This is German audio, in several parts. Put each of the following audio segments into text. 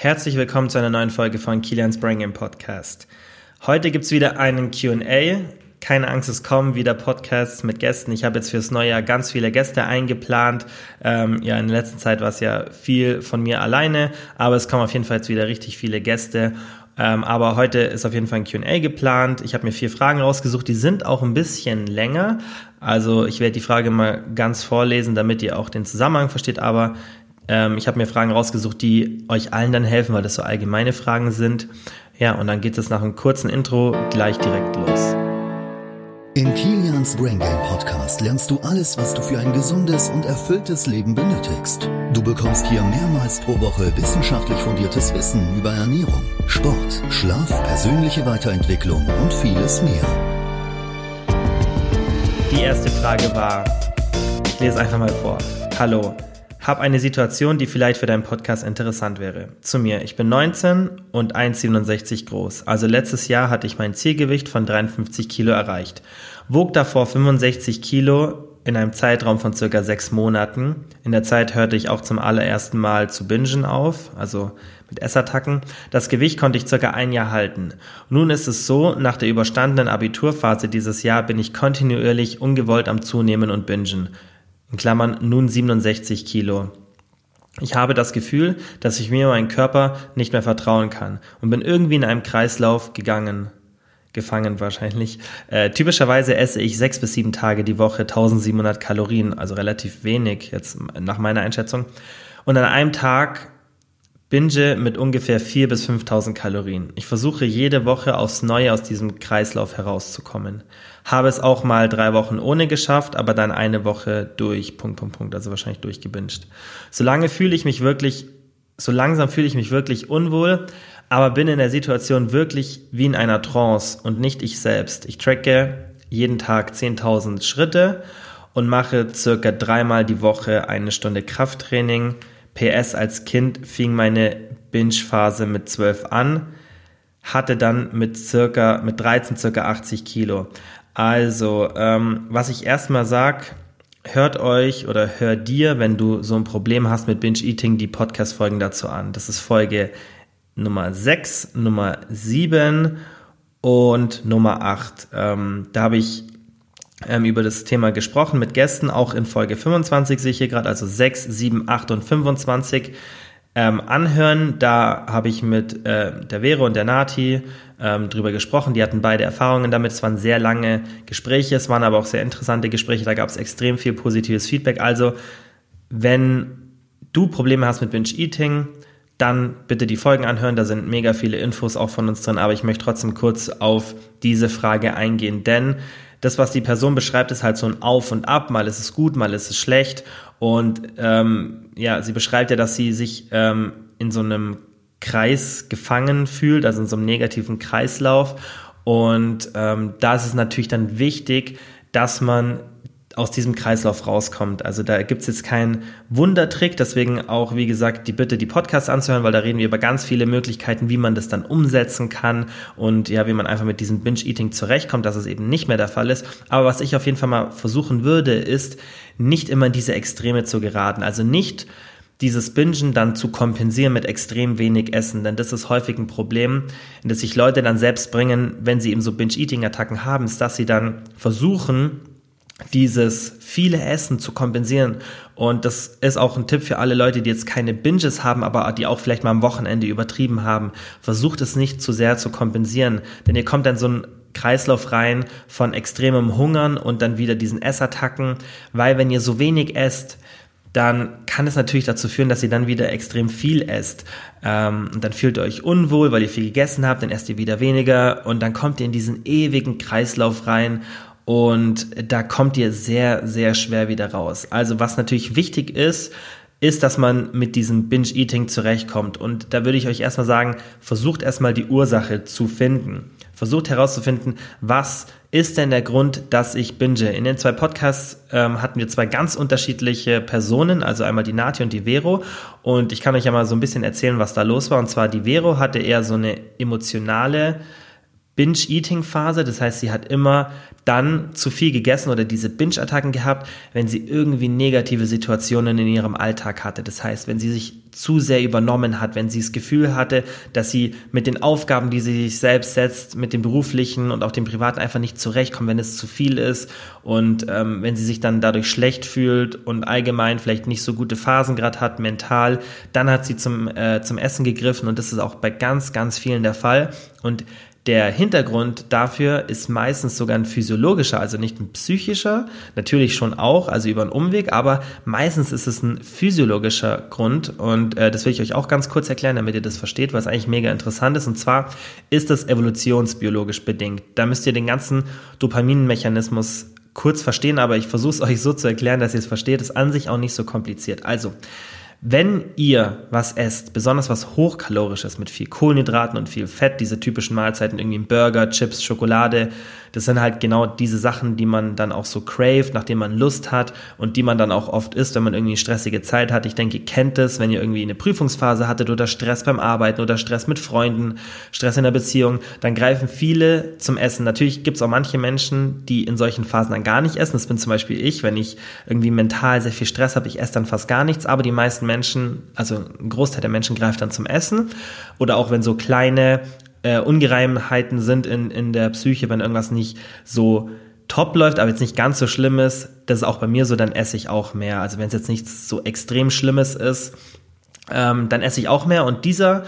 Herzlich willkommen zu einer neuen Folge von Kilian's Brain Game Podcast. Heute gibt's wieder einen Q&A. Keine Angst, es kommen wieder Podcasts mit Gästen. Ich habe jetzt fürs neue Jahr ganz viele Gäste eingeplant. Ähm, ja, in der letzten Zeit war es ja viel von mir alleine, aber es kommen auf jeden Fall jetzt wieder richtig viele Gäste. Ähm, aber heute ist auf jeden Fall ein Q&A geplant. Ich habe mir vier Fragen rausgesucht, die sind auch ein bisschen länger. Also ich werde die Frage mal ganz vorlesen, damit ihr auch den Zusammenhang versteht. Aber ähm, ich habe mir Fragen rausgesucht, die euch allen dann helfen, weil das so allgemeine Fragen sind. Ja, und dann geht es nach einem kurzen Intro gleich direkt los. In Kilians Brain Game Podcast lernst du alles, was du für ein gesundes und erfülltes Leben benötigst. Du bekommst hier mehrmals pro Woche wissenschaftlich fundiertes Wissen über Ernährung, Sport, Schlaf, persönliche Weiterentwicklung und vieles mehr. Die erste Frage war, ich lese einfach mal vor. Hallo, hab eine Situation, die vielleicht für deinen Podcast interessant wäre. Zu mir, ich bin 19 und 1,67 groß. Also letztes Jahr hatte ich mein Zielgewicht von 53 Kilo erreicht. Wog davor 65 Kilo in einem Zeitraum von circa sechs Monaten. In der Zeit hörte ich auch zum allerersten Mal zu bingen auf, also mit Essattacken. Das Gewicht konnte ich circa ein Jahr halten. Nun ist es so, nach der überstandenen Abiturphase dieses Jahr bin ich kontinuierlich ungewollt am Zunehmen und bingen in Klammern nun 67 Kilo. Ich habe das Gefühl, dass ich mir meinem Körper nicht mehr vertrauen kann und bin irgendwie in einem Kreislauf gegangen. Gefangen wahrscheinlich. Äh, typischerweise esse ich sechs bis sieben Tage die Woche 1700 Kalorien, also relativ wenig jetzt nach meiner Einschätzung. Und an einem Tag binge mit ungefähr 4.000 bis 5.000 Kalorien. Ich versuche jede Woche aufs Neue aus diesem Kreislauf herauszukommen. Habe es auch mal drei Wochen ohne geschafft, aber dann eine Woche durch, Punkt, Punkt, Punkt, also wahrscheinlich durchgebinged. Solange fühle ich mich wirklich, so langsam fühle ich mich wirklich unwohl, aber bin in der Situation wirklich wie in einer Trance und nicht ich selbst. Ich tracke jeden Tag 10.000 Schritte und mache circa dreimal die Woche eine Stunde Krafttraining. PS als Kind fing meine Binge-Phase mit 12 an, hatte dann mit circa, mit 13 circa 80 Kilo. Also, ähm, was ich erstmal sag, hört euch oder hör dir, wenn du so ein Problem hast mit Binge-Eating, die Podcast-Folgen dazu an. Das ist Folge Nummer 6, Nummer 7 und Nummer 8. Ähm, da habe ich ähm, über das Thema gesprochen mit Gästen, auch in Folge 25 sehe ich hier gerade, also 6, 7, 8 und 25 ähm, anhören. Da habe ich mit äh, der Vero und der Nati ähm, drüber gesprochen. Die hatten beide Erfahrungen damit. Es waren sehr lange Gespräche, es waren aber auch sehr interessante Gespräche. Da gab es extrem viel positives Feedback. Also, wenn du Probleme hast mit Binge Eating, dann bitte die Folgen anhören. Da sind mega viele Infos auch von uns drin. Aber ich möchte trotzdem kurz auf diese Frage eingehen, denn das, was die Person beschreibt, ist halt so ein Auf und Ab. Mal ist es gut, mal ist es schlecht. Und ähm, ja, sie beschreibt ja, dass sie sich ähm, in so einem Kreis gefangen fühlt, also in so einem negativen Kreislauf. Und ähm, da ist es natürlich dann wichtig, dass man aus diesem Kreislauf rauskommt. Also da gibt's jetzt keinen Wundertrick, deswegen auch, wie gesagt, die Bitte, die Podcasts anzuhören, weil da reden wir über ganz viele Möglichkeiten, wie man das dann umsetzen kann und ja, wie man einfach mit diesem Binge-Eating zurechtkommt, dass es eben nicht mehr der Fall ist. Aber was ich auf jeden Fall mal versuchen würde, ist, nicht immer in diese Extreme zu geraten. Also nicht dieses Bingen dann zu kompensieren mit extrem wenig Essen, denn das ist häufig ein Problem, in das sich Leute dann selbst bringen, wenn sie eben so Binge-Eating-Attacken haben, ist, dass sie dann versuchen, dieses viele Essen zu kompensieren. Und das ist auch ein Tipp für alle Leute, die jetzt keine Binges haben, aber die auch vielleicht mal am Wochenende übertrieben haben. Versucht es nicht zu sehr zu kompensieren, denn ihr kommt dann so ein Kreislauf rein von extremem Hungern und dann wieder diesen Essattacken, weil wenn ihr so wenig esst, dann kann es natürlich dazu führen, dass ihr dann wieder extrem viel esst. Ähm, und dann fühlt ihr euch unwohl, weil ihr viel gegessen habt, dann esst ihr wieder weniger und dann kommt ihr in diesen ewigen Kreislauf rein und da kommt ihr sehr, sehr schwer wieder raus. Also was natürlich wichtig ist, ist, dass man mit diesem Binge-Eating zurechtkommt. Und da würde ich euch erstmal sagen, versucht erstmal die Ursache zu finden. Versucht herauszufinden, was ist denn der Grund, dass ich binge? In den zwei Podcasts ähm, hatten wir zwei ganz unterschiedliche Personen, also einmal die Nati und die Vero. Und ich kann euch ja mal so ein bisschen erzählen, was da los war. Und zwar die Vero hatte eher so eine emotionale Binge-Eating-Phase. Das heißt, sie hat immer dann zu viel gegessen oder diese Binge-Attacken gehabt, wenn sie irgendwie negative Situationen in ihrem Alltag hatte. Das heißt, wenn sie sich zu sehr übernommen hat, wenn sie das Gefühl hatte, dass sie mit den Aufgaben, die sie sich selbst setzt, mit dem beruflichen und auch dem privaten einfach nicht zurechtkommt, wenn es zu viel ist und ähm, wenn sie sich dann dadurch schlecht fühlt und allgemein vielleicht nicht so gute Phasen gerade hat, mental, dann hat sie zum, äh, zum Essen gegriffen und das ist auch bei ganz, ganz vielen der Fall. Und der Hintergrund dafür ist meistens sogar ein physiologischer, also nicht ein psychischer, natürlich schon auch, also über einen Umweg, aber meistens ist es ein physiologischer Grund und äh, das will ich euch auch ganz kurz erklären, damit ihr das versteht, was eigentlich mega interessant ist. Und zwar ist das evolutionsbiologisch bedingt. Da müsst ihr den ganzen Dopaminmechanismus kurz verstehen, aber ich versuche es euch so zu erklären, dass ihr es versteht. Ist an sich auch nicht so kompliziert. Also, wenn ihr was esst, besonders was hochkalorisches mit viel Kohlenhydraten und viel Fett, diese typischen Mahlzeiten, irgendwie Burger, Chips, Schokolade, das sind halt genau diese Sachen, die man dann auch so craved, nachdem man Lust hat und die man dann auch oft isst, wenn man irgendwie eine stressige Zeit hat. Ich denke, ihr kennt es, wenn ihr irgendwie eine Prüfungsphase hattet oder Stress beim Arbeiten oder Stress mit Freunden, Stress in der Beziehung, dann greifen viele zum Essen. Natürlich gibt es auch manche Menschen, die in solchen Phasen dann gar nicht essen. Das bin zum Beispiel ich, wenn ich irgendwie mental sehr viel Stress habe, ich esse dann fast gar nichts, aber die meisten Menschen, also ein Großteil der Menschen greift dann zum Essen. Oder auch wenn so kleine äh, Ungereimheiten sind in, in der Psyche, wenn irgendwas nicht so top läuft, aber jetzt nicht ganz so schlimm ist, das ist auch bei mir so, dann esse ich auch mehr. Also wenn es jetzt nichts so extrem Schlimmes ist, ähm, dann esse ich auch mehr. Und dieser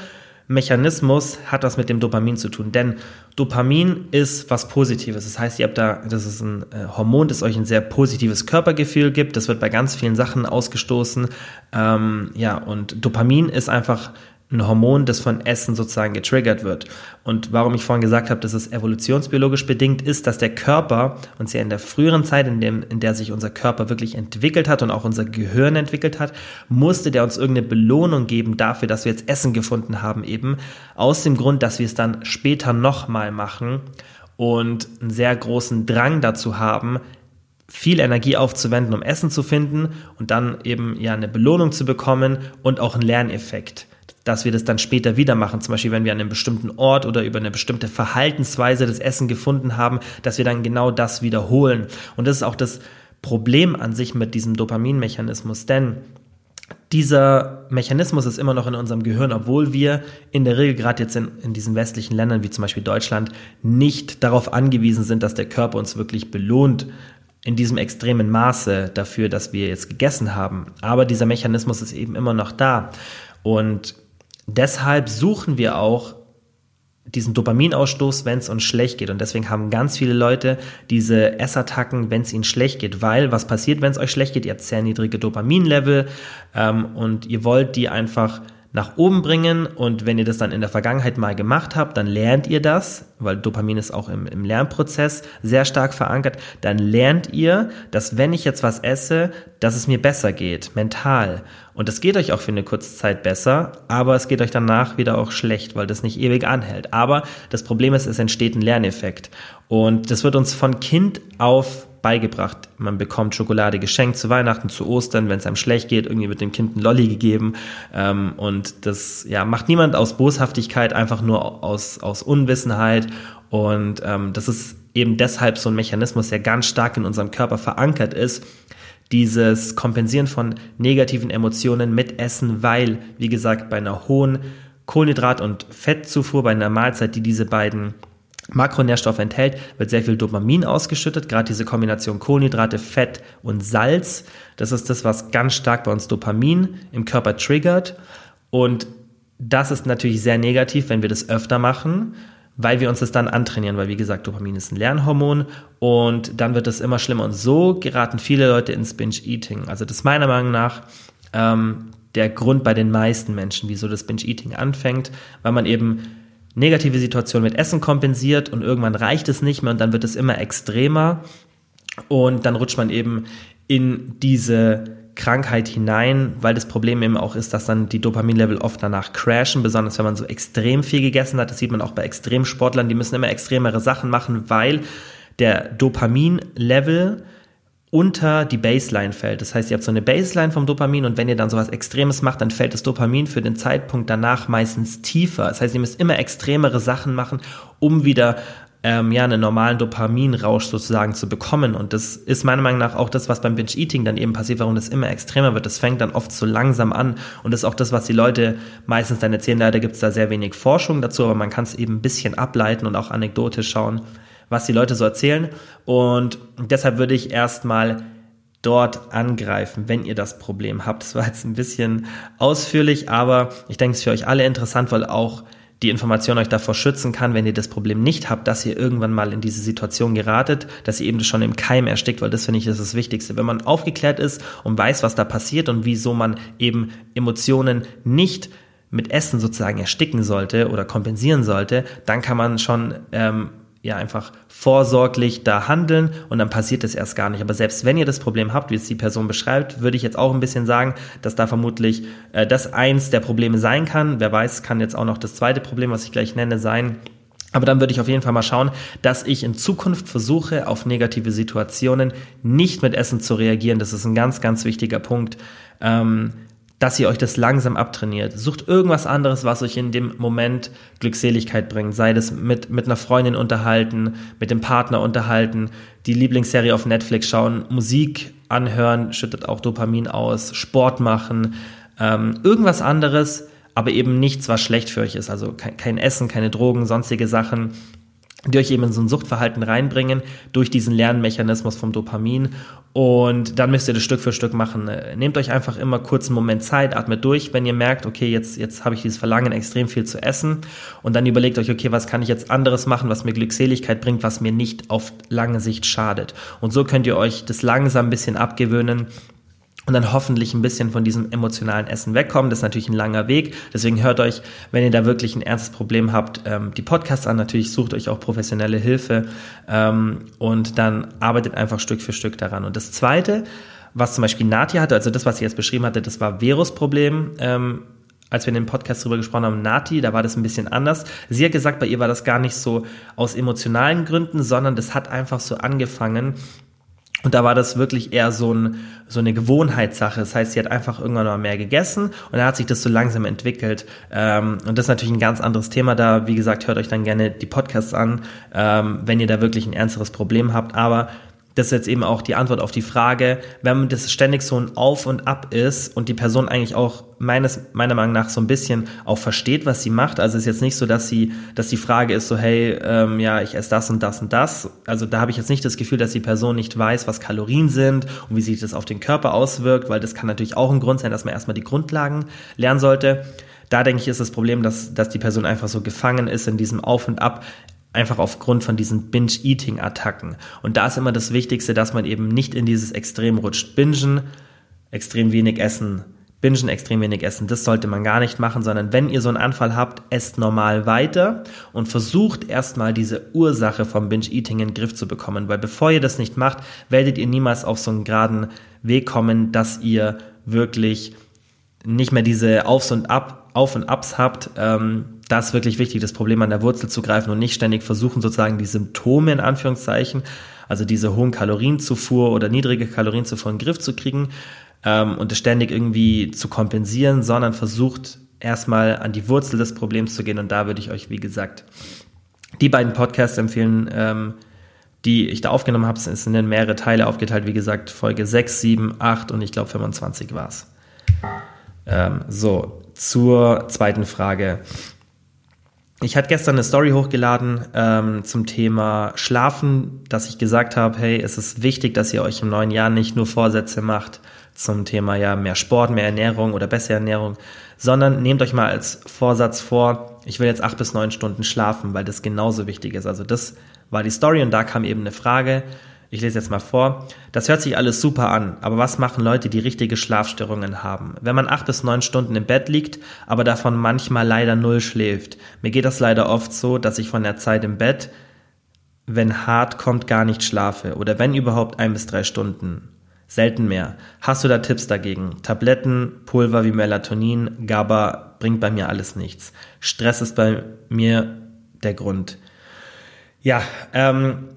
Mechanismus hat was mit dem Dopamin zu tun. Denn Dopamin ist was Positives. Das heißt, ihr habt da, das ist ein äh, Hormon, das euch ein sehr positives Körpergefühl gibt. Das wird bei ganz vielen Sachen ausgestoßen. Ähm, ja, und Dopamin ist einfach ein Hormon, das von Essen sozusagen getriggert wird. Und warum ich vorhin gesagt habe, dass es evolutionsbiologisch bedingt ist, dass der Körper uns ja in der früheren Zeit, in, dem, in der sich unser Körper wirklich entwickelt hat und auch unser Gehirn entwickelt hat, musste der uns irgendeine Belohnung geben dafür, dass wir jetzt Essen gefunden haben, eben aus dem Grund, dass wir es dann später nochmal machen und einen sehr großen Drang dazu haben, viel Energie aufzuwenden, um Essen zu finden und dann eben ja eine Belohnung zu bekommen und auch einen Lerneffekt dass wir das dann später wieder machen. Zum Beispiel, wenn wir an einem bestimmten Ort oder über eine bestimmte Verhaltensweise das Essen gefunden haben, dass wir dann genau das wiederholen. Und das ist auch das Problem an sich mit diesem Dopaminmechanismus, denn dieser Mechanismus ist immer noch in unserem Gehirn, obwohl wir in der Regel gerade jetzt in, in diesen westlichen Ländern wie zum Beispiel Deutschland nicht darauf angewiesen sind, dass der Körper uns wirklich belohnt in diesem extremen Maße dafür, dass wir jetzt gegessen haben. Aber dieser Mechanismus ist eben immer noch da. Und deshalb suchen wir auch diesen Dopaminausstoß, wenn es uns schlecht geht. Und deswegen haben ganz viele Leute diese Essattacken, wenn es ihnen schlecht geht. Weil was passiert, wenn es euch schlecht geht? Ihr habt sehr niedrige Dopaminlevel ähm, und ihr wollt die einfach nach oben bringen und wenn ihr das dann in der Vergangenheit mal gemacht habt, dann lernt ihr das, weil Dopamin ist auch im, im Lernprozess sehr stark verankert, dann lernt ihr, dass wenn ich jetzt was esse, dass es mir besser geht, mental. Und das geht euch auch für eine kurze Zeit besser, aber es geht euch danach wieder auch schlecht, weil das nicht ewig anhält. Aber das Problem ist, es entsteht ein Lerneffekt. Und das wird uns von Kind auf beigebracht. Man bekommt Schokolade geschenkt zu Weihnachten, zu Ostern, wenn es einem schlecht geht, irgendwie wird dem Kind ein Lolli gegeben. Ähm, und das ja, macht niemand aus Boshaftigkeit, einfach nur aus, aus Unwissenheit. Und ähm, das ist eben deshalb so ein Mechanismus, der ganz stark in unserem Körper verankert ist. Dieses Kompensieren von negativen Emotionen mit Essen, weil, wie gesagt, bei einer hohen Kohlenhydrat- und Fettzufuhr, bei einer Mahlzeit, die diese beiden Makronährstoff enthält, wird sehr viel Dopamin ausgeschüttet, gerade diese Kombination Kohlenhydrate, Fett und Salz. Das ist das, was ganz stark bei uns Dopamin im Körper triggert. Und das ist natürlich sehr negativ, wenn wir das öfter machen, weil wir uns das dann antrainieren, weil wie gesagt, Dopamin ist ein Lernhormon und dann wird es immer schlimmer. Und so geraten viele Leute ins Binge-Eating. Also das ist meiner Meinung nach ähm, der Grund bei den meisten Menschen, wieso das Binge-Eating anfängt, weil man eben negative Situation mit Essen kompensiert und irgendwann reicht es nicht mehr und dann wird es immer extremer und dann rutscht man eben in diese Krankheit hinein, weil das Problem eben auch ist, dass dann die Dopaminlevel oft danach crashen, besonders wenn man so extrem viel gegessen hat. Das sieht man auch bei Extremsportlern, die müssen immer extremere Sachen machen, weil der Dopaminlevel unter die Baseline fällt. Das heißt, ihr habt so eine Baseline vom Dopamin und wenn ihr dann sowas Extremes macht, dann fällt das Dopamin für den Zeitpunkt danach meistens tiefer. Das heißt, ihr müsst immer extremere Sachen machen, um wieder ähm, ja, einen normalen Dopaminrausch sozusagen zu bekommen. Und das ist meiner Meinung nach auch das, was beim Binge-Eating dann eben passiert, warum das immer extremer wird. Das fängt dann oft so langsam an. Und das ist auch das, was die Leute meistens dann erzählen. Leider gibt es da sehr wenig Forschung dazu, aber man kann es eben ein bisschen ableiten und auch anekdotisch schauen, was die Leute so erzählen. Und deshalb würde ich erstmal dort angreifen, wenn ihr das Problem habt. Das war jetzt ein bisschen ausführlich, aber ich denke, es ist für euch alle interessant, weil auch die Information euch davor schützen kann, wenn ihr das Problem nicht habt, dass ihr irgendwann mal in diese Situation geratet, dass ihr eben schon im Keim erstickt, weil das finde ich das, ist das Wichtigste. Wenn man aufgeklärt ist und weiß, was da passiert und wieso man eben Emotionen nicht mit Essen sozusagen ersticken sollte oder kompensieren sollte, dann kann man schon ähm, ja einfach vorsorglich da handeln und dann passiert es erst gar nicht. Aber selbst wenn ihr das Problem habt, wie es die Person beschreibt, würde ich jetzt auch ein bisschen sagen, dass da vermutlich äh, das eins der Probleme sein kann. Wer weiß, kann jetzt auch noch das zweite Problem, was ich gleich nenne, sein. Aber dann würde ich auf jeden Fall mal schauen, dass ich in Zukunft versuche, auf negative Situationen nicht mit Essen zu reagieren. Das ist ein ganz, ganz wichtiger Punkt. Ähm, dass ihr euch das langsam abtrainiert. Sucht irgendwas anderes, was euch in dem Moment Glückseligkeit bringt. Sei das mit, mit einer Freundin unterhalten, mit dem Partner unterhalten, die Lieblingsserie auf Netflix schauen, Musik anhören, schüttet auch Dopamin aus, Sport machen, ähm, irgendwas anderes, aber eben nichts, was schlecht für euch ist. Also kein, kein Essen, keine Drogen, sonstige Sachen, die euch eben in so ein Suchtverhalten reinbringen durch diesen Lernmechanismus vom Dopamin. Und dann müsst ihr das Stück für Stück machen. Nehmt euch einfach immer kurz einen Moment Zeit, atmet durch, wenn ihr merkt, okay, jetzt, jetzt habe ich dieses Verlangen, extrem viel zu essen. Und dann überlegt euch, okay, was kann ich jetzt anderes machen, was mir Glückseligkeit bringt, was mir nicht auf lange Sicht schadet. Und so könnt ihr euch das langsam ein bisschen abgewöhnen, und dann hoffentlich ein bisschen von diesem emotionalen Essen wegkommen. Das ist natürlich ein langer Weg. Deswegen hört euch, wenn ihr da wirklich ein ernstes Problem habt, ähm, die Podcasts an. Natürlich sucht euch auch professionelle Hilfe ähm, und dann arbeitet einfach Stück für Stück daran. Und das Zweite, was zum Beispiel Nadja hatte, also das, was sie jetzt beschrieben hatte, das war Verus-Problem. Ähm, als wir in dem Podcast drüber gesprochen haben, Nati, da war das ein bisschen anders. Sie hat gesagt, bei ihr war das gar nicht so aus emotionalen Gründen, sondern das hat einfach so angefangen, und da war das wirklich eher so, ein, so eine Gewohnheitssache. Das heißt, sie hat einfach irgendwann mal mehr gegessen und dann hat sich das so langsam entwickelt. Ähm, und das ist natürlich ein ganz anderes Thema. Da, wie gesagt, hört euch dann gerne die Podcasts an, ähm, wenn ihr da wirklich ein ernsteres Problem habt. Aber das ist jetzt eben auch die Antwort auf die Frage, wenn das ständig so ein Auf und Ab ist und die Person eigentlich auch meines, meiner Meinung nach so ein bisschen auch versteht, was sie macht. Also es ist jetzt nicht so, dass sie, dass die Frage ist so, hey, ähm, ja, ich esse das und das und das. Also da habe ich jetzt nicht das Gefühl, dass die Person nicht weiß, was Kalorien sind und wie sich das auf den Körper auswirkt, weil das kann natürlich auch ein Grund sein, dass man erstmal die Grundlagen lernen sollte. Da denke ich, ist das Problem, dass, dass die Person einfach so gefangen ist in diesem Auf und Ab einfach aufgrund von diesen Binge-Eating-Attacken. Und da ist immer das Wichtigste, dass man eben nicht in dieses Extrem rutscht. Bingen, extrem wenig essen. Bingen, extrem wenig essen. Das sollte man gar nicht machen, sondern wenn ihr so einen Anfall habt, esst normal weiter und versucht erstmal diese Ursache vom Binge-Eating in den Griff zu bekommen. Weil bevor ihr das nicht macht, werdet ihr niemals auf so einen geraden Weg kommen, dass ihr wirklich nicht mehr diese Aufs und Ab, Auf und Abs habt, ähm, das ist wirklich wichtig, das Problem an der Wurzel zu greifen und nicht ständig versuchen, sozusagen die Symptome in Anführungszeichen, also diese hohen Kalorienzufuhr oder niedrige Kalorienzufuhr in den Griff zu kriegen ähm, und es ständig irgendwie zu kompensieren, sondern versucht erstmal an die Wurzel des Problems zu gehen und da würde ich euch, wie gesagt, die beiden Podcasts empfehlen, ähm, die ich da aufgenommen habe, es sind in mehrere Teile aufgeteilt, wie gesagt, Folge 6, 7, 8 und ich glaube 25 war es. Ähm, so, zur zweiten Frage. Ich hatte gestern eine Story hochgeladen ähm, zum Thema Schlafen, dass ich gesagt habe, hey, es ist wichtig, dass ihr euch im neuen Jahr nicht nur Vorsätze macht zum Thema ja mehr Sport, mehr Ernährung oder bessere Ernährung, sondern nehmt euch mal als Vorsatz vor, ich will jetzt acht bis neun Stunden schlafen, weil das genauso wichtig ist. Also das war die Story und da kam eben eine Frage, ich lese jetzt mal vor. Das hört sich alles super an, aber was machen Leute, die richtige Schlafstörungen haben? Wenn man acht bis neun Stunden im Bett liegt, aber davon manchmal leider null schläft. Mir geht das leider oft so, dass ich von der Zeit im Bett, wenn hart kommt, gar nicht schlafe oder wenn überhaupt ein bis drei Stunden. Selten mehr. Hast du da Tipps dagegen? Tabletten, Pulver wie Melatonin, GABA bringt bei mir alles nichts. Stress ist bei mir der Grund. Ja, ähm,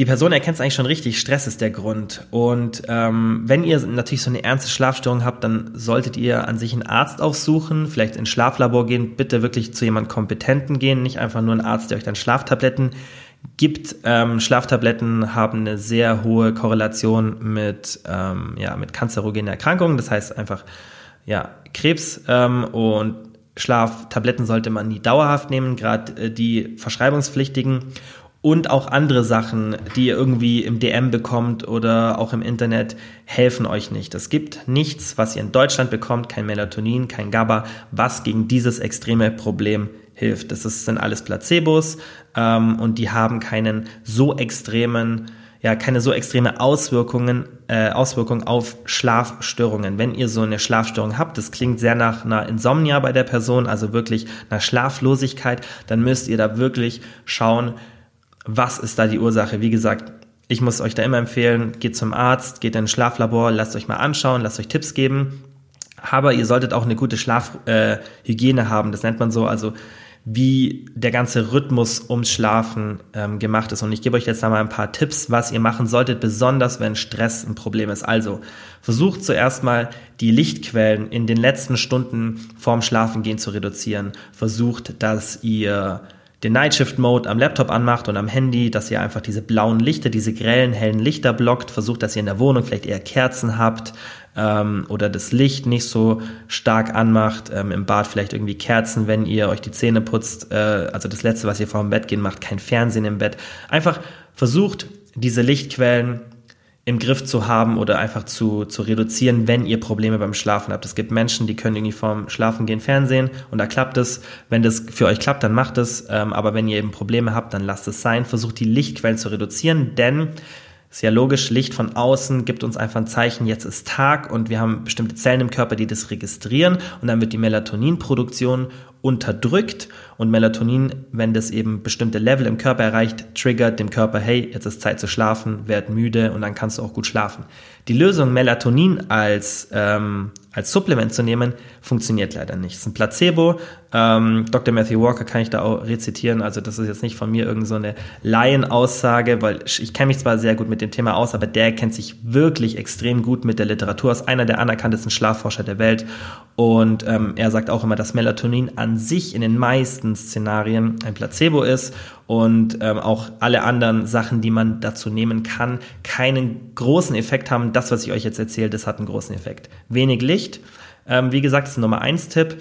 die Person erkennt es eigentlich schon richtig, Stress ist der Grund. Und ähm, wenn ihr natürlich so eine ernste Schlafstörung habt, dann solltet ihr an sich einen Arzt aufsuchen, vielleicht ins Schlaflabor gehen, bitte wirklich zu jemandem Kompetenten gehen, nicht einfach nur einen Arzt, der euch dann Schlaftabletten gibt. Ähm, Schlaftabletten haben eine sehr hohe Korrelation mit, ähm, ja, mit kanzerogenen Erkrankungen, das heißt einfach ja, Krebs ähm, und Schlaftabletten sollte man nie dauerhaft nehmen, gerade äh, die verschreibungspflichtigen und auch andere Sachen, die ihr irgendwie im DM bekommt oder auch im Internet, helfen euch nicht. Es gibt nichts, was ihr in Deutschland bekommt, kein Melatonin, kein GABA, was gegen dieses extreme Problem hilft. Das ist, sind alles Placebos ähm, und die haben keinen so extremen ja keine so extreme Auswirkungen, äh, Auswirkungen auf Schlafstörungen. Wenn ihr so eine Schlafstörung habt, das klingt sehr nach einer Insomnia bei der Person, also wirklich nach Schlaflosigkeit, dann müsst ihr da wirklich schauen, was ist da die Ursache. Wie gesagt, ich muss euch da immer empfehlen, geht zum Arzt, geht in ein Schlaflabor, lasst euch mal anschauen, lasst euch Tipps geben. Aber ihr solltet auch eine gute Schlafhygiene äh, haben. Das nennt man so, also wie der ganze Rhythmus ums Schlafen ähm, gemacht ist. Und ich gebe euch jetzt da mal ein paar Tipps, was ihr machen solltet, besonders wenn Stress ein Problem ist. Also versucht zuerst mal die Lichtquellen in den letzten Stunden vorm Schlafengehen zu reduzieren. Versucht, dass ihr den Nightshift Mode am Laptop anmacht und am Handy, dass ihr einfach diese blauen Lichter, diese grellen, hellen Lichter blockt. Versucht, dass ihr in der Wohnung vielleicht eher Kerzen habt ähm, oder das Licht nicht so stark anmacht. Ähm, Im Bad vielleicht irgendwie Kerzen, wenn ihr euch die Zähne putzt. Äh, also das Letzte, was ihr vor dem Bett gehen macht, kein Fernsehen im Bett. Einfach versucht, diese Lichtquellen im Griff zu haben oder einfach zu, zu reduzieren, wenn ihr Probleme beim Schlafen habt. Es gibt Menschen, die können irgendwie vorm Schlafen gehen Fernsehen und da klappt es. Wenn das für euch klappt, dann macht es. Ähm, aber wenn ihr eben Probleme habt, dann lasst es sein. Versucht die Lichtquellen zu reduzieren, denn ist ja logisch, Licht von außen gibt uns einfach ein Zeichen, jetzt ist Tag und wir haben bestimmte Zellen im Körper, die das registrieren und dann wird die Melatoninproduktion unterdrückt und Melatonin, wenn das eben bestimmte Level im Körper erreicht, triggert dem Körper, hey, jetzt ist Zeit zu schlafen, werd müde und dann kannst du auch gut schlafen. Die Lösung Melatonin als ähm, als Supplement zu nehmen, funktioniert leider nicht. Es ist ein Placebo. Ähm, Dr. Matthew Walker kann ich da auch rezitieren. Also das ist jetzt nicht von mir irgendeine so eine Laienaussage, weil ich kenne mich zwar sehr gut mit dem Thema aus, aber der kennt sich wirklich extrem gut mit der Literatur aus, einer der anerkanntesten Schlafforscher der Welt. Und ähm, er sagt auch immer, dass Melatonin an sich in den meisten Szenarien ein Placebo ist und ähm, auch alle anderen Sachen, die man dazu nehmen kann, keinen großen Effekt haben. Das, was ich euch jetzt erzähle, das hat einen großen Effekt. Wenig Licht, ähm, wie gesagt, ist Nummer eins Tipp.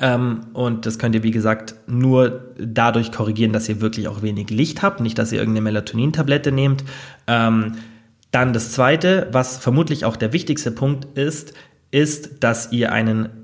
Ähm, und das könnt ihr, wie gesagt, nur dadurch korrigieren, dass ihr wirklich auch wenig Licht habt, nicht, dass ihr irgendeine Melatonin-Tablette nehmt. Ähm, dann das zweite, was vermutlich auch der wichtigste Punkt ist, ist, dass ihr einen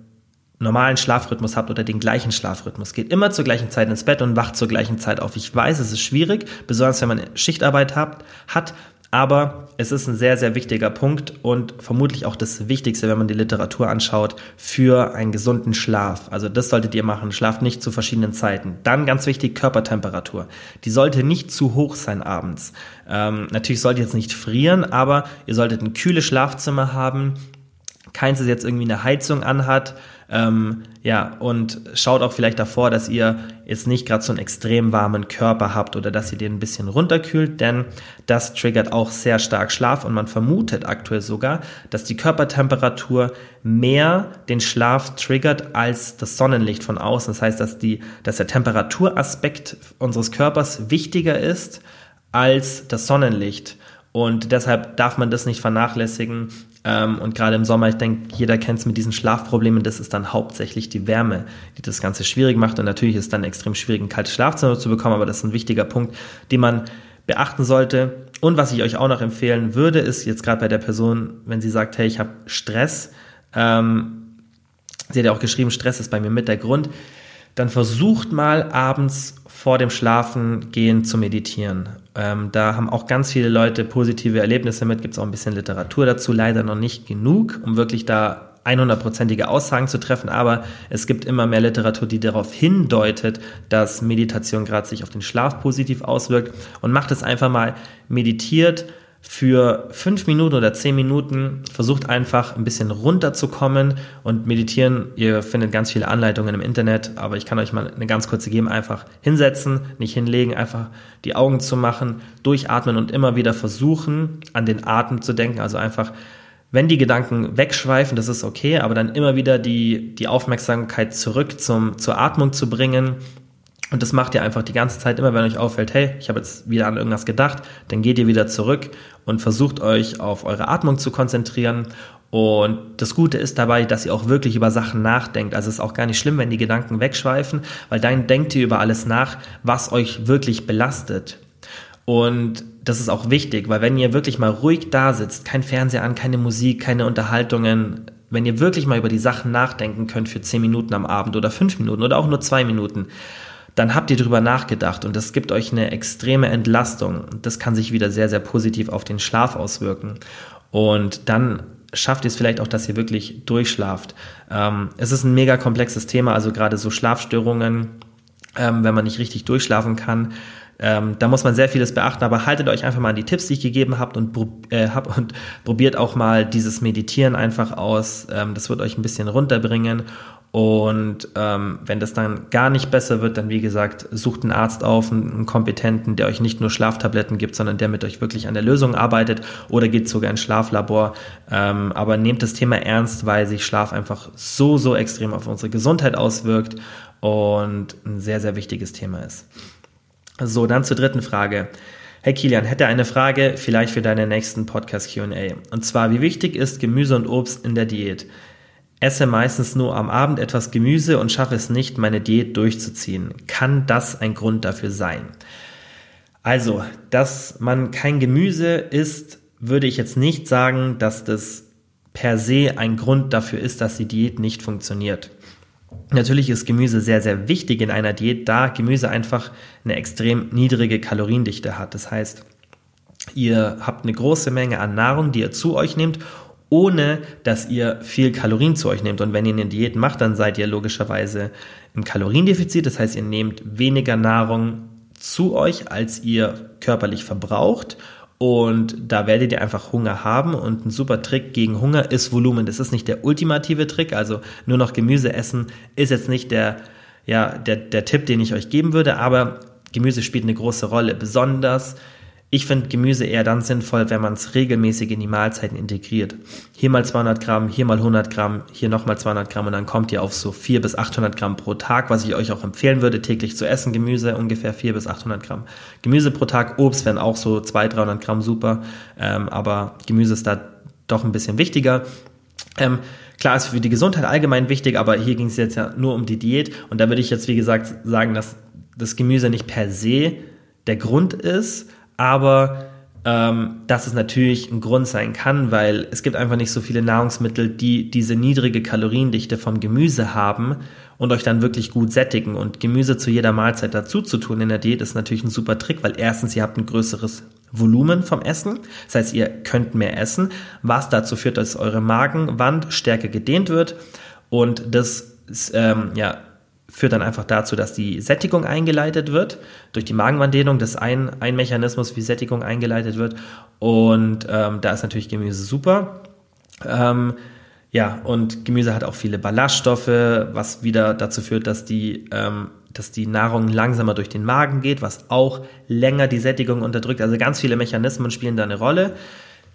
normalen Schlafrhythmus habt oder den gleichen Schlafrhythmus. Geht immer zur gleichen Zeit ins Bett und wacht zur gleichen Zeit auf. Ich weiß, es ist schwierig, besonders wenn man Schichtarbeit hat, hat aber es ist ein sehr, sehr wichtiger Punkt und vermutlich auch das Wichtigste, wenn man die Literatur anschaut, für einen gesunden Schlaf. Also das solltet ihr machen. Schlaft nicht zu verschiedenen Zeiten. Dann ganz wichtig, Körpertemperatur. Die sollte nicht zu hoch sein abends. Ähm, natürlich solltet ihr jetzt nicht frieren, aber ihr solltet ein kühles Schlafzimmer haben. Keins, das jetzt irgendwie eine Heizung anhat ähm, ja, und schaut auch vielleicht davor, dass ihr jetzt nicht gerade so einen extrem warmen Körper habt oder dass ihr den ein bisschen runterkühlt, denn das triggert auch sehr stark Schlaf und man vermutet aktuell sogar, dass die Körpertemperatur mehr den Schlaf triggert als das Sonnenlicht von außen. Das heißt, dass, die, dass der Temperaturaspekt unseres Körpers wichtiger ist als das Sonnenlicht. Und deshalb darf man das nicht vernachlässigen, ähm, und gerade im Sommer, ich denke, jeder kennt es mit diesen Schlafproblemen, das ist dann hauptsächlich die Wärme, die das Ganze schwierig macht. Und natürlich ist es dann extrem schwierig, ein kaltes Schlafzimmer zu bekommen, aber das ist ein wichtiger Punkt, den man beachten sollte. Und was ich euch auch noch empfehlen würde, ist jetzt gerade bei der Person, wenn sie sagt, hey, ich habe Stress, ähm, sie hat ja auch geschrieben, Stress ist bei mir mit der Grund, dann versucht mal abends vor dem Schlafengehen zu meditieren. Ähm, da haben auch ganz viele Leute positive Erlebnisse mit, gibt es auch ein bisschen Literatur dazu, leider noch nicht genug, um wirklich da 100%ige Aussagen zu treffen, aber es gibt immer mehr Literatur, die darauf hindeutet, dass Meditation gerade sich auf den Schlaf positiv auswirkt. Und macht es einfach mal meditiert für fünf Minuten oder zehn Minuten versucht einfach ein bisschen runterzukommen und meditieren. Ihr findet ganz viele Anleitungen im Internet, aber ich kann euch mal eine ganz kurze geben. Einfach hinsetzen, nicht hinlegen, einfach die Augen zu machen, durchatmen und immer wieder versuchen, an den Atem zu denken. Also einfach, wenn die Gedanken wegschweifen, das ist okay, aber dann immer wieder die, die Aufmerksamkeit zurück zum, zur Atmung zu bringen und das macht ihr einfach die ganze Zeit immer, wenn euch auffällt, hey, ich habe jetzt wieder an irgendwas gedacht, dann geht ihr wieder zurück und versucht euch auf eure Atmung zu konzentrieren. Und das Gute ist dabei, dass ihr auch wirklich über Sachen nachdenkt. Also es ist auch gar nicht schlimm, wenn die Gedanken wegschweifen, weil dann denkt ihr über alles nach, was euch wirklich belastet. Und das ist auch wichtig, weil wenn ihr wirklich mal ruhig da sitzt, kein Fernseher an, keine Musik, keine Unterhaltungen, wenn ihr wirklich mal über die Sachen nachdenken könnt für zehn Minuten am Abend oder fünf Minuten oder auch nur zwei Minuten, dann habt ihr darüber nachgedacht und das gibt euch eine extreme Entlastung. Das kann sich wieder sehr, sehr positiv auf den Schlaf auswirken. Und dann schafft ihr es vielleicht auch, dass ihr wirklich durchschlaft. Ähm, es ist ein mega komplexes Thema, also gerade so Schlafstörungen, ähm, wenn man nicht richtig durchschlafen kann. Ähm, da muss man sehr vieles beachten, aber haltet euch einfach mal an die Tipps, die ich gegeben habe und, äh, hab und probiert auch mal dieses Meditieren einfach aus. Ähm, das wird euch ein bisschen runterbringen und ähm, wenn das dann gar nicht besser wird, dann wie gesagt, sucht einen Arzt auf, einen, Kompetenten, der euch nicht nur Schlaftabletten gibt, sondern der mit euch wirklich an der Lösung arbeitet oder geht sogar ins Schlaflabor. Ähm, aber nehmt das Thema ernst, weil sich Schlaf einfach so, so extrem auf unsere Gesundheit auswirkt und ein sehr, sehr wichtiges Thema ist. So, dann zur dritten Frage. Hey Kilian, hätte eine Frage vielleicht für deinen nächsten Podcast QA. Und zwar, wie wichtig ist Gemüse und Obst in der Diät? Esse meistens nur am Abend etwas Gemüse und schaffe es nicht, meine Diät durchzuziehen. Kann das ein Grund dafür sein? Also, dass man kein Gemüse isst, würde ich jetzt nicht sagen, dass das per se ein Grund dafür ist, dass die Diät nicht funktioniert. Natürlich ist Gemüse sehr, sehr wichtig in einer Diät, da Gemüse einfach eine extrem niedrige Kaloriendichte hat. Das heißt, ihr habt eine große Menge an Nahrung, die ihr zu euch nehmt ohne dass ihr viel Kalorien zu euch nehmt. Und wenn ihr eine Diät macht, dann seid ihr logischerweise im Kaloriendefizit. Das heißt, ihr nehmt weniger Nahrung zu euch, als ihr körperlich verbraucht. Und da werdet ihr einfach Hunger haben. Und ein super Trick gegen Hunger ist Volumen. Das ist nicht der ultimative Trick. Also nur noch Gemüse essen ist jetzt nicht der, ja, der, der Tipp, den ich euch geben würde. Aber Gemüse spielt eine große Rolle. Besonders ich finde Gemüse eher dann sinnvoll, wenn man es regelmäßig in die Mahlzeiten integriert. Hier mal 200 Gramm, hier mal 100 Gramm, hier nochmal 200 Gramm und dann kommt ihr auf so 400 bis 800 Gramm pro Tag, was ich euch auch empfehlen würde, täglich zu essen. Gemüse ungefähr 400 bis 800 Gramm. Gemüse pro Tag, Obst wären auch so 200, 300 Gramm super, ähm, aber Gemüse ist da doch ein bisschen wichtiger. Ähm, klar ist für die Gesundheit allgemein wichtig, aber hier ging es jetzt ja nur um die Diät und da würde ich jetzt wie gesagt sagen, dass das Gemüse nicht per se der Grund ist, aber ähm, dass es natürlich ein Grund sein kann, weil es gibt einfach nicht so viele Nahrungsmittel, die diese niedrige Kaloriendichte vom Gemüse haben und euch dann wirklich gut sättigen. Und Gemüse zu jeder Mahlzeit dazu zu tun in der Diät ist natürlich ein super Trick, weil erstens ihr habt ein größeres Volumen vom Essen, das heißt ihr könnt mehr essen, was dazu führt, dass eure Magenwand stärker gedehnt wird und das ähm, ja führt dann einfach dazu, dass die Sättigung eingeleitet wird. Durch die Magenwanddehnung, das ist ein, ein Mechanismus, wie Sättigung eingeleitet wird. Und ähm, da ist natürlich Gemüse super. Ähm, ja, und Gemüse hat auch viele Ballaststoffe, was wieder dazu führt, dass die, ähm, dass die Nahrung langsamer durch den Magen geht, was auch länger die Sättigung unterdrückt. Also ganz viele Mechanismen spielen da eine Rolle.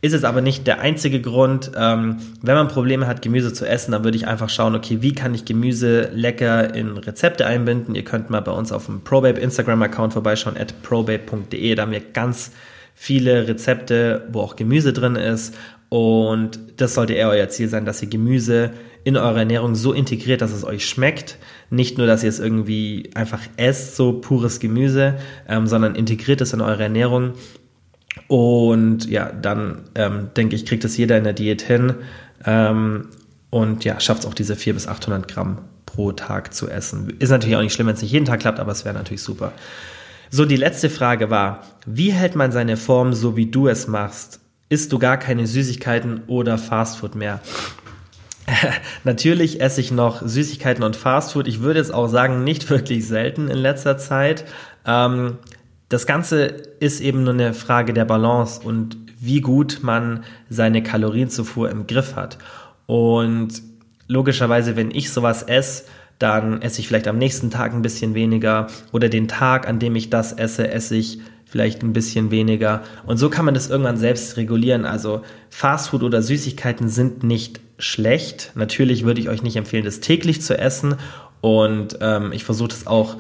Ist es aber nicht der einzige Grund. Ähm, wenn man Probleme hat, Gemüse zu essen, dann würde ich einfach schauen, okay, wie kann ich Gemüse lecker in Rezepte einbinden? Ihr könnt mal bei uns auf dem Probabe Instagram-Account vorbeischauen, at probabe.de. Da haben wir ganz viele Rezepte, wo auch Gemüse drin ist. Und das sollte eher euer Ziel sein, dass ihr Gemüse in eurer Ernährung so integriert, dass es euch schmeckt. Nicht nur, dass ihr es irgendwie einfach esst, so pures Gemüse, ähm, sondern integriert es in eure Ernährung und ja, dann ähm, denke ich, kriegt es jeder in der Diät hin ähm, und ja, schafft es auch diese 400 bis 800 Gramm pro Tag zu essen. Ist natürlich auch nicht schlimm, wenn es nicht jeden Tag klappt, aber es wäre natürlich super. So, die letzte Frage war, wie hält man seine Form so, wie du es machst? Isst du gar keine Süßigkeiten oder Fastfood mehr? Natürlich esse ich noch Süßigkeiten und Fastfood. Ich würde jetzt auch sagen, nicht wirklich selten in letzter Zeit. Ähm, das Ganze ist eben nur eine Frage der Balance und wie gut man seine Kalorienzufuhr im Griff hat. Und logischerweise, wenn ich sowas esse, dann esse ich vielleicht am nächsten Tag ein bisschen weniger oder den Tag, an dem ich das esse, esse ich vielleicht ein bisschen weniger. Und so kann man das irgendwann selbst regulieren. Also Fastfood oder Süßigkeiten sind nicht schlecht. Natürlich würde ich euch nicht empfehlen, das täglich zu essen. Und ähm, ich versuche das auch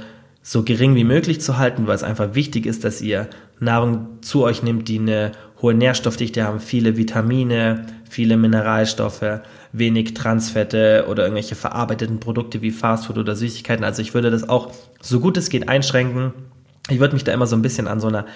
so gering wie möglich zu halten, weil es einfach wichtig ist, dass ihr Nahrung zu euch nimmt, die eine hohe Nährstoffdichte haben, viele Vitamine, viele Mineralstoffe, wenig Transfette oder irgendwelche verarbeiteten Produkte wie Fastfood oder Süßigkeiten. Also ich würde das auch so gut es geht einschränken. Ich würde mich da immer so ein bisschen an so einer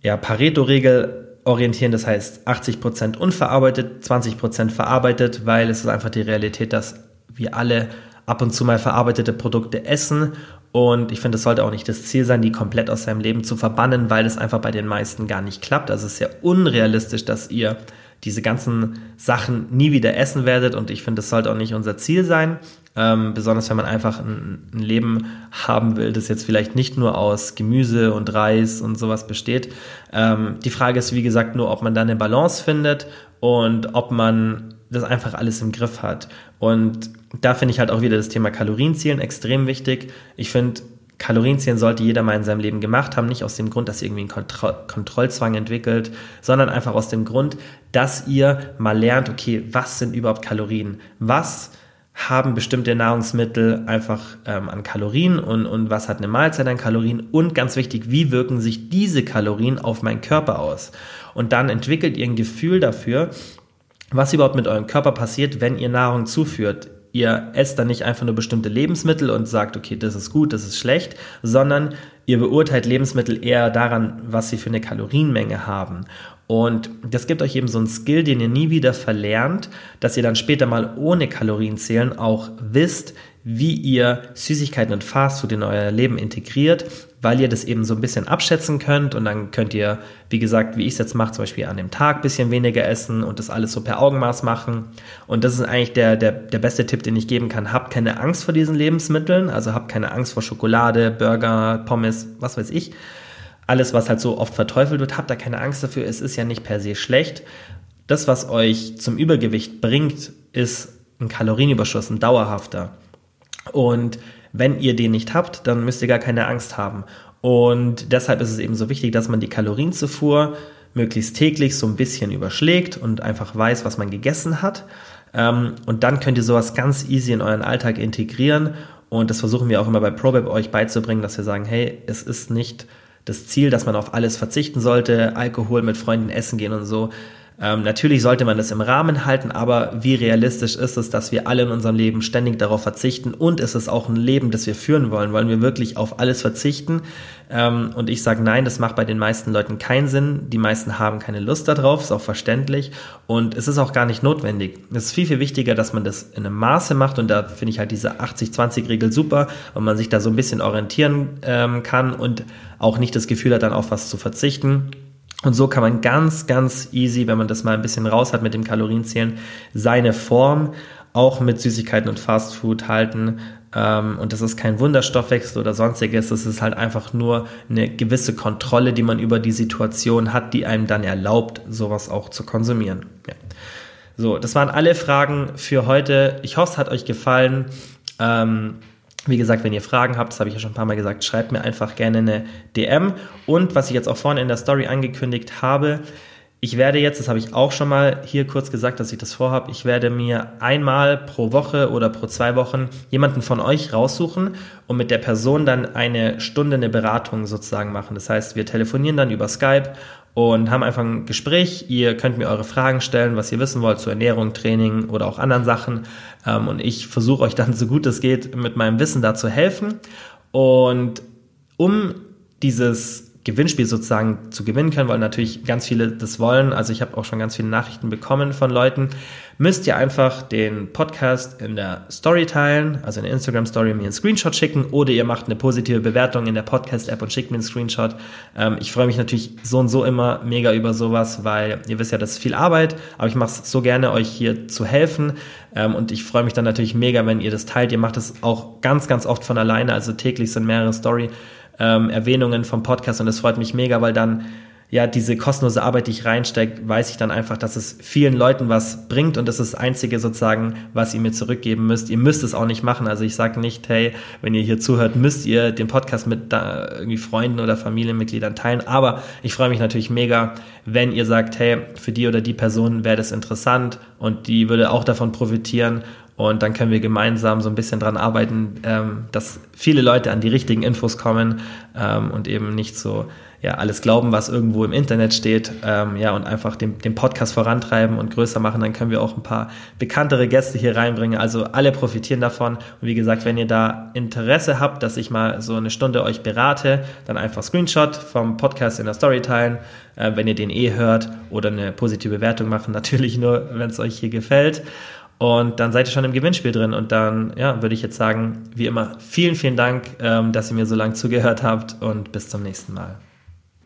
ja, Pareto-Regel orientieren. Das heißt 80% unverarbeitet, 20% verarbeitet, weil es ist einfach die Realität, dass wir alle ab und zu mal verarbeitete Produkte essen und ich finde, es sollte auch nicht das Ziel sein, die komplett aus seinem Leben zu verbannen, weil es einfach bei den meisten gar nicht klappt. Also es ist ja unrealistisch, dass ihr diese ganzen Sachen nie wieder essen werdet. Und ich finde, das sollte auch nicht unser Ziel sein. Ähm, besonders wenn man einfach ein, ein, Leben haben will, das jetzt vielleicht nicht nur aus Gemüse und Reis und sowas besteht. Ähm, die Frage ist, wie gesagt, nur, ob man da eine Balance findet und ob man das einfach alles im Griff hat. Und da finde ich halt auch wieder das Thema Kalorienzielen extrem wichtig. Ich finde, Kalorienzielen sollte jeder mal in seinem Leben gemacht haben, nicht aus dem Grund, dass ihr irgendwie einen Kontro Kontrollzwang entwickelt, sondern einfach aus dem Grund, dass ihr mal lernt, okay, was sind überhaupt Kalorien? Was haben bestimmte Nahrungsmittel einfach ähm, an Kalorien und, und was hat eine Mahlzeit an Kalorien und ganz wichtig, wie wirken sich diese Kalorien auf meinen Körper aus? Und dann entwickelt ihr ein Gefühl dafür, was überhaupt mit eurem Körper passiert, wenn ihr Nahrung zuführt. Ihr esst dann nicht einfach nur bestimmte Lebensmittel und sagt, okay, das ist gut, das ist schlecht, sondern ihr beurteilt Lebensmittel eher daran, was sie für eine Kalorienmenge haben. Und das gibt euch eben so einen Skill, den ihr nie wieder verlernt, dass ihr dann später mal ohne Kalorien zählen auch wisst, wie ihr Süßigkeiten und Fastfood in euer Leben integriert, weil ihr das eben so ein bisschen abschätzen könnt und dann könnt ihr, wie gesagt, wie ich es jetzt mache, zum Beispiel an dem Tag ein bisschen weniger essen und das alles so per Augenmaß machen. Und das ist eigentlich der, der, der beste Tipp, den ich geben kann. Habt keine Angst vor diesen Lebensmitteln, also habt keine Angst vor Schokolade, Burger, Pommes, was weiß ich. Alles, was halt so oft verteufelt wird, habt da keine Angst dafür. Es ist ja nicht per se schlecht. Das, was euch zum Übergewicht bringt, ist ein Kalorienüberschuss, ein dauerhafter. Und wenn ihr den nicht habt, dann müsst ihr gar keine Angst haben. Und deshalb ist es eben so wichtig, dass man die Kalorienzufuhr möglichst täglich so ein bisschen überschlägt und einfach weiß, was man gegessen hat. Ähm, und dann könnt ihr sowas ganz easy in euren Alltag integrieren. Und das versuchen wir auch immer bei ProBab euch beizubringen, dass wir sagen, hey, es ist nicht das Ziel, dass man auf alles verzichten sollte, Alkohol mit Freunden essen gehen und so. Ähm, natürlich sollte man das im Rahmen halten, aber wie realistisch ist es, dass wir alle in unserem Leben ständig darauf verzichten und ist es auch ein Leben, das wir führen wollen? Wollen wir wirklich auf alles verzichten? Ähm, und ich sage nein, das macht bei den meisten Leuten keinen Sinn. Die meisten haben keine Lust darauf, ist auch verständlich und es ist auch gar nicht notwendig. Es ist viel, viel wichtiger, dass man das in einem Maße macht und da finde ich halt diese 80-20-Regel super und man sich da so ein bisschen orientieren ähm, kann und auch nicht das Gefühl hat, dann auf was zu verzichten. Und so kann man ganz, ganz easy, wenn man das mal ein bisschen raus hat mit dem Kalorienzählen, seine Form auch mit Süßigkeiten und Fastfood halten. Ähm, und das ist kein Wunderstoffwechsel oder sonstiges. Das ist halt einfach nur eine gewisse Kontrolle, die man über die Situation hat, die einem dann erlaubt, sowas auch zu konsumieren. Ja. So, das waren alle Fragen für heute. Ich hoffe, es hat euch gefallen. Ähm, wie gesagt, wenn ihr Fragen habt, das habe ich ja schon ein paar Mal gesagt, schreibt mir einfach gerne eine DM. Und was ich jetzt auch vorne in der Story angekündigt habe, ich werde jetzt, das habe ich auch schon mal hier kurz gesagt, dass ich das vorhabe, ich werde mir einmal pro Woche oder pro zwei Wochen jemanden von euch raussuchen und mit der Person dann eine Stunde eine Beratung sozusagen machen. Das heißt, wir telefonieren dann über Skype und haben einfach ein Gespräch. Ihr könnt mir eure Fragen stellen, was ihr wissen wollt zu Ernährung, Training oder auch anderen Sachen. Ähm, und ich versuche euch dann so gut es geht mit meinem Wissen da zu helfen. Und um dieses Gewinnspiel sozusagen zu gewinnen können, weil natürlich ganz viele das wollen. Also ich habe auch schon ganz viele Nachrichten bekommen von Leuten. Müsst ihr einfach den Podcast in der Story teilen, also in der Instagram Story mir einen Screenshot schicken oder ihr macht eine positive Bewertung in der Podcast-App und schickt mir einen Screenshot. Ähm, ich freue mich natürlich so und so immer mega über sowas, weil ihr wisst ja, das ist viel Arbeit, aber ich mache es so gerne, euch hier zu helfen. Ähm, und ich freue mich dann natürlich mega, wenn ihr das teilt. Ihr macht es auch ganz, ganz oft von alleine, also täglich sind mehrere Story ähm, Erwähnungen vom Podcast und es freut mich mega, weil dann ja, diese kostenlose Arbeit, die ich reinstecke, weiß ich dann einfach, dass es vielen Leuten was bringt und das ist das Einzige sozusagen, was ihr mir zurückgeben müsst. Ihr müsst es auch nicht machen. Also ich sage nicht, hey, wenn ihr hier zuhört, müsst ihr den Podcast mit da irgendwie Freunden oder Familienmitgliedern teilen. Aber ich freue mich natürlich mega, wenn ihr sagt, hey, für die oder die Person wäre das interessant und die würde auch davon profitieren und dann können wir gemeinsam so ein bisschen dran arbeiten, ähm, dass viele Leute an die richtigen Infos kommen ähm, und eben nicht so ja, alles glauben, was irgendwo im Internet steht, ähm, ja, und einfach den, den Podcast vorantreiben und größer machen, dann können wir auch ein paar bekanntere Gäste hier reinbringen. Also alle profitieren davon. Und wie gesagt, wenn ihr da Interesse habt, dass ich mal so eine Stunde euch berate, dann einfach Screenshot vom Podcast in der Story teilen, äh, wenn ihr den eh hört oder eine positive Bewertung machen, natürlich nur, wenn es euch hier gefällt. Und dann seid ihr schon im Gewinnspiel drin. Und dann, ja, würde ich jetzt sagen, wie immer, vielen, vielen Dank, ähm, dass ihr mir so lange zugehört habt und bis zum nächsten Mal.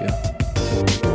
dafür.